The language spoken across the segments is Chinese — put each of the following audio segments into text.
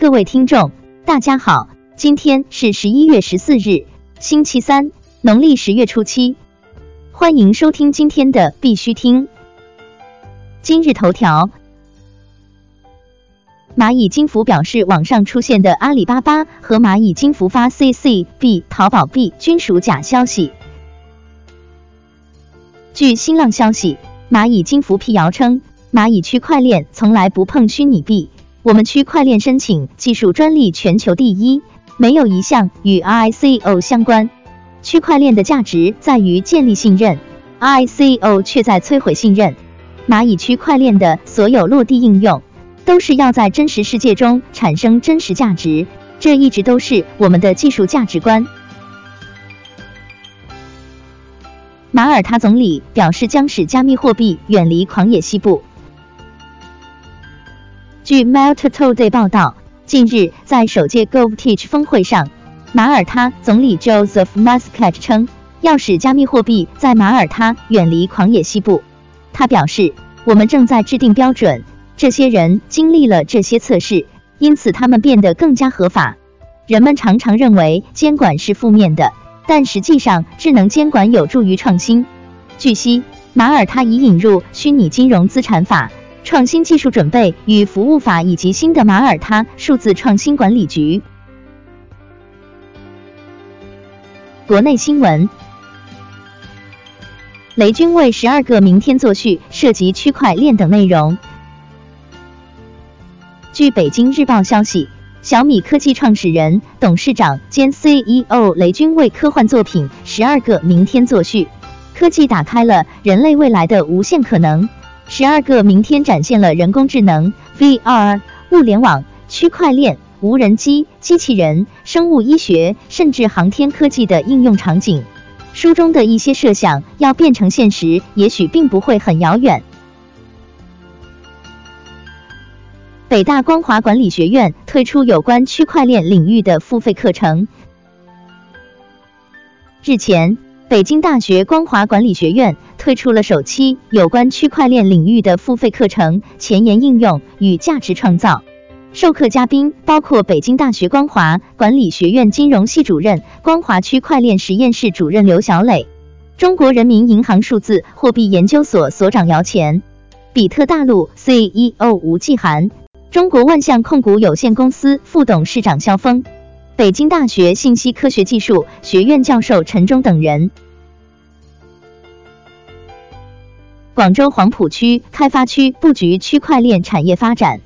各位听众，大家好，今天是十一月十四日，星期三，农历十月初七，欢迎收听今天的必须听。今日头条：蚂蚁金服表示，网上出现的阿里巴巴和蚂蚁金服发 CC 币、淘宝币均属假消息。据新浪消息，蚂蚁金服辟谣称。蚂蚁区块链从来不碰虚拟币，我们区块链申请技术专利全球第一，没有一项与 ICO 相关。区块链的价值在于建立信任，ICO 却在摧毁信任。蚂蚁区块链的所有落地应用都是要在真实世界中产生真实价值，这一直都是我们的技术价值观。马耳他总理表示将使加密货币远离狂野西部。据 Melter Today 报道，近日在首届 GovTeach 峰会上，马耳他总理 Joseph Muscat 称要使加密货币在马耳他远离狂野西部。他表示，我们正在制定标准，这些人经历了这些测试，因此他们变得更加合法。人们常常认为监管是负面的，但实际上智能监管有助于创新。据悉，马耳他已引入虚拟金融资产法。创新技术准备与服务法以及新的马耳他数字创新管理局。国内新闻：雷军为十二个明天作序，涉及区块链等内容。据北京日报消息，小米科技创始人、董事长兼 CEO 雷军为科幻作品《十二个明天》作序，科技打开了人类未来的无限可能。十二个明天展现了人工智能、VR、物联网、区块链、无人机、机器人、生物医学，甚至航天科技的应用场景。书中的一些设想要变成现实，也许并不会很遥远。北大光华管理学院推出有关区块链领域的付费课程。日前。北京大学光华管理学院推出了首期有关区块链领域的付费课程《前沿应用与价值创造》。授课嘉宾包括北京大学光华管理学院金融系主任、光华区块链实验室主任刘小磊，中国人民银行数字货币研究所所长姚乾，比特大陆 CEO 吴继涵，中国万象控股有限公司副董事长肖峰。北京大学信息科学技术学院教授陈忠等人。广州黄埔区开发区布局区块链产业发展。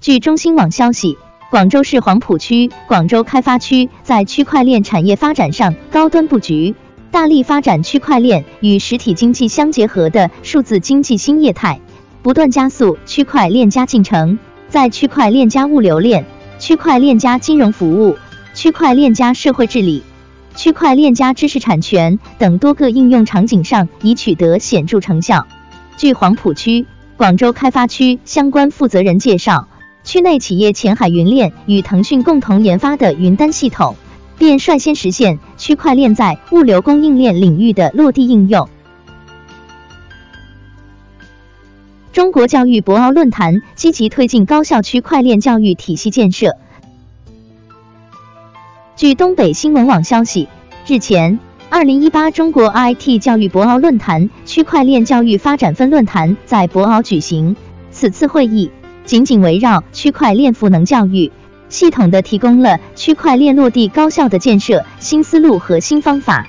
据中新网消息，广州市黄埔区广州开发区在区块链产业发展上高端布局，大力发展区块链与实体经济相结合的数字经济新业态，不断加速区块链加进程，在区块链加物流链。区块链加金融服务、区块链加社会治理、区块链加知识产权等多个应用场景上已取得显著成效。据黄埔区广州开发区相关负责人介绍，区内企业前海云链与腾讯共同研发的云端系统，便率先实现区块链在物流供应链领域的落地应用。中国教育博鳌论坛积极推进高校区块链教育体系建设。据东北新闻网消息，日前，二零一八中国 IT 教育博鳌论坛区块链教育发展分论坛在博鳌举行。此次会议紧紧围绕区块链赋能教育，系统的提供了区块链落地高校的建设新思路和新方法。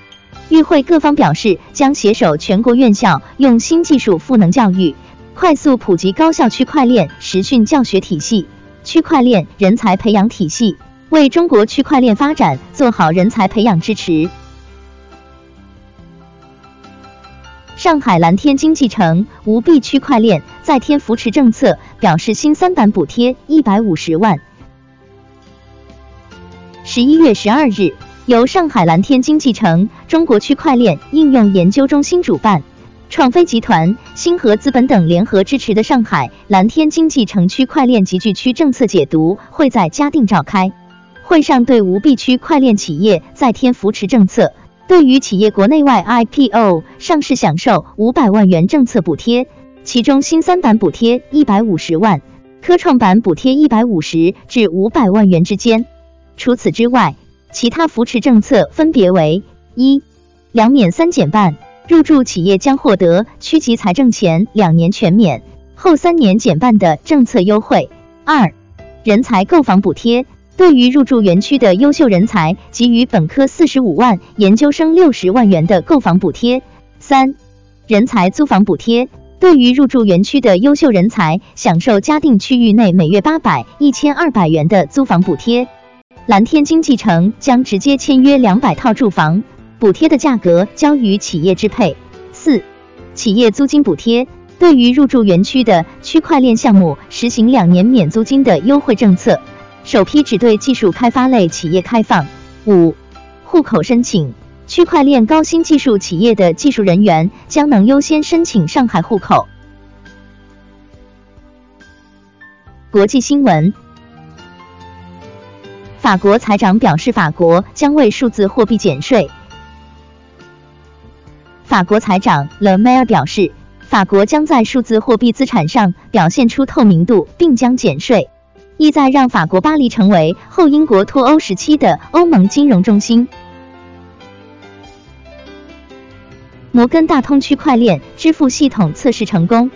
与会各方表示，将携手全国院校，用新技术赋能教育。快速普及高校区块链实训教学体系、区块链人才培养体系，为中国区块链发展做好人才培养支持。上海蓝天经济城无币区块链在天扶持政策表示新三板补贴一百五十万。十一月十二日，由上海蓝天经济城中国区块链应用研究中心主办。创飞集团、星河资本等联合支持的上海蓝天经济城区块链集聚区政策解读会在嘉定召开。会上对无币区块链企业再添扶持政策，对于企业国内外 IPO 上市享受五百万元政策补贴，其中新三板补贴一百五十万，科创板补贴一百五十至五百万元之间。除此之外，其他扶持政策分别为：一、两免三减半，入驻企业将获得区级财政前两年全免，后三年减半的政策优惠；二、人才购房补贴，对于入驻园区的优秀人才给予本科四十五万、研究生六十万元的购房补贴；三、人才租房补贴，对于入驻园区的优秀人才享受嘉定区域内每月八百、一千二百元的租房补贴。蓝天经济城将直接签约两百套住房，补贴的价格交于企业支配。四、企业租金补贴，对于入驻园区的区块链项目实行两年免租金的优惠政策，首批只对技术开发类企业开放。五、户口申请，区块链高新技术企业的技术人员将能优先申请上海户口。国际新闻。法国财长表示，法国将为数字货币减税。法国财长勒梅尔表示，法国将在数字货币资产上表现出透明度，并将减税，意在让法国巴黎成为后英国脱欧时期的欧盟金融中心。摩根大通区块链支付系统测试成功。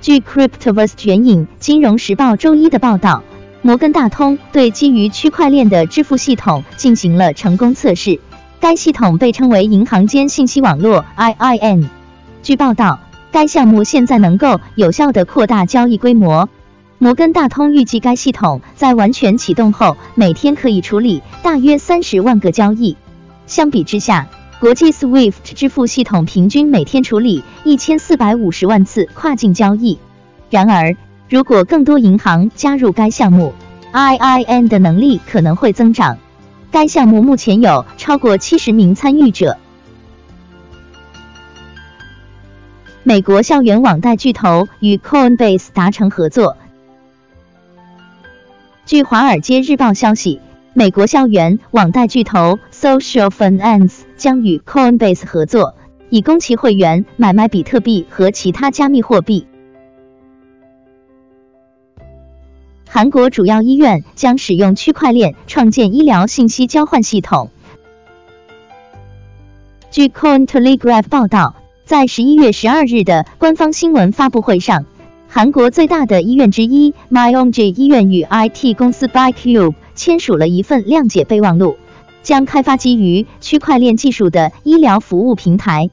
据 Cryptoverse 援引《金融时报》周一的报道。摩根大通对基于区块链的支付系统进行了成功测试，该系统被称为银行间信息网络 （IIN）。据报道，该项目现在能够有效地扩大交易规模。摩根大通预计该系统在完全启动后，每天可以处理大约三十万个交易。相比之下，国际 SWIFT 支付系统平均每天处理一千四百五十万次跨境交易。然而，如果更多银行加入该项目，IIN 的能力可能会增长。该项目目前有超过七十名参与者。美国校园网贷巨头与 Coinbase 达成合作。据《华尔街日报》消息，美国校园网贷巨头 Social Finance 将与 Coinbase 合作，以供其会员买卖比特币和其他加密货币。韩国主要医院将使用区块链创建医疗信息交换系统。据 Cointelegraph 报道，在十一月十二日的官方新闻发布会上，韩国最大的医院之一 Myongji 医院与 IT 公司 Bycube 签署了一份谅解备忘录，将开发基于区块链技术的医疗服务平台。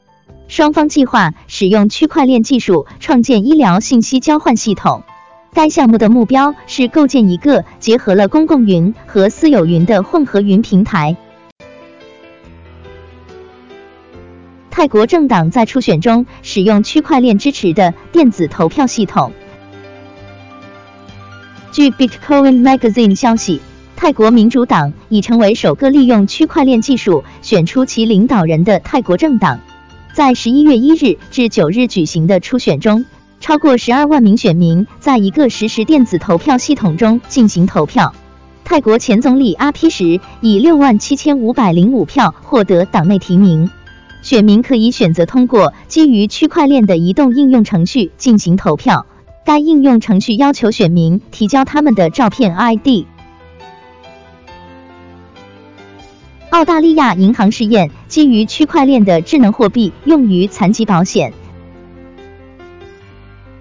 双方计划使用区块链技术创建医疗信息交换系统。该项目的目标是构建一个结合了公共云和私有云的混合云平台。泰国政党在初选中使用区块链支持的电子投票系统。据 Bitcoin Magazine 消息，泰国民主党已成为首个利用区块链技术选出其领导人的泰国政党。在十一月一日至九日举行的初选中。超过十二万名选民在一个实时电子投票系统中进行投票。泰国前总理阿皮什以六万七千五百零五票获得党内提名。选民可以选择通过基于区块链的移动应用程序进行投票。该应用程序要求选民提交他们的照片 ID。澳大利亚银行试验基于区块链的智能货币用于残疾保险。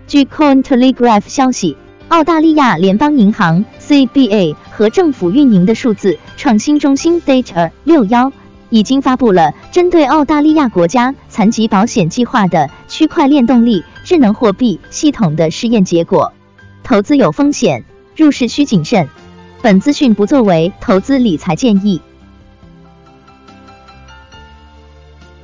据 Cointelegraph 消息，澳大利亚联邦银行 CBA 和政府运营的数字创新中心 Data 六幺已经发布了针对澳大利亚国家残疾保险计划的区块链动力智能货币系统的试验结果。投资有风险，入市需谨慎。本资讯不作为投资理财建议。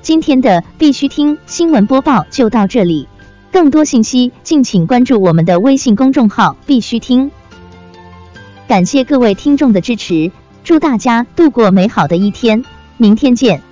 今天的必须听新闻播报就到这里。更多信息，敬请关注我们的微信公众号“必须听”。感谢各位听众的支持，祝大家度过美好的一天，明天见。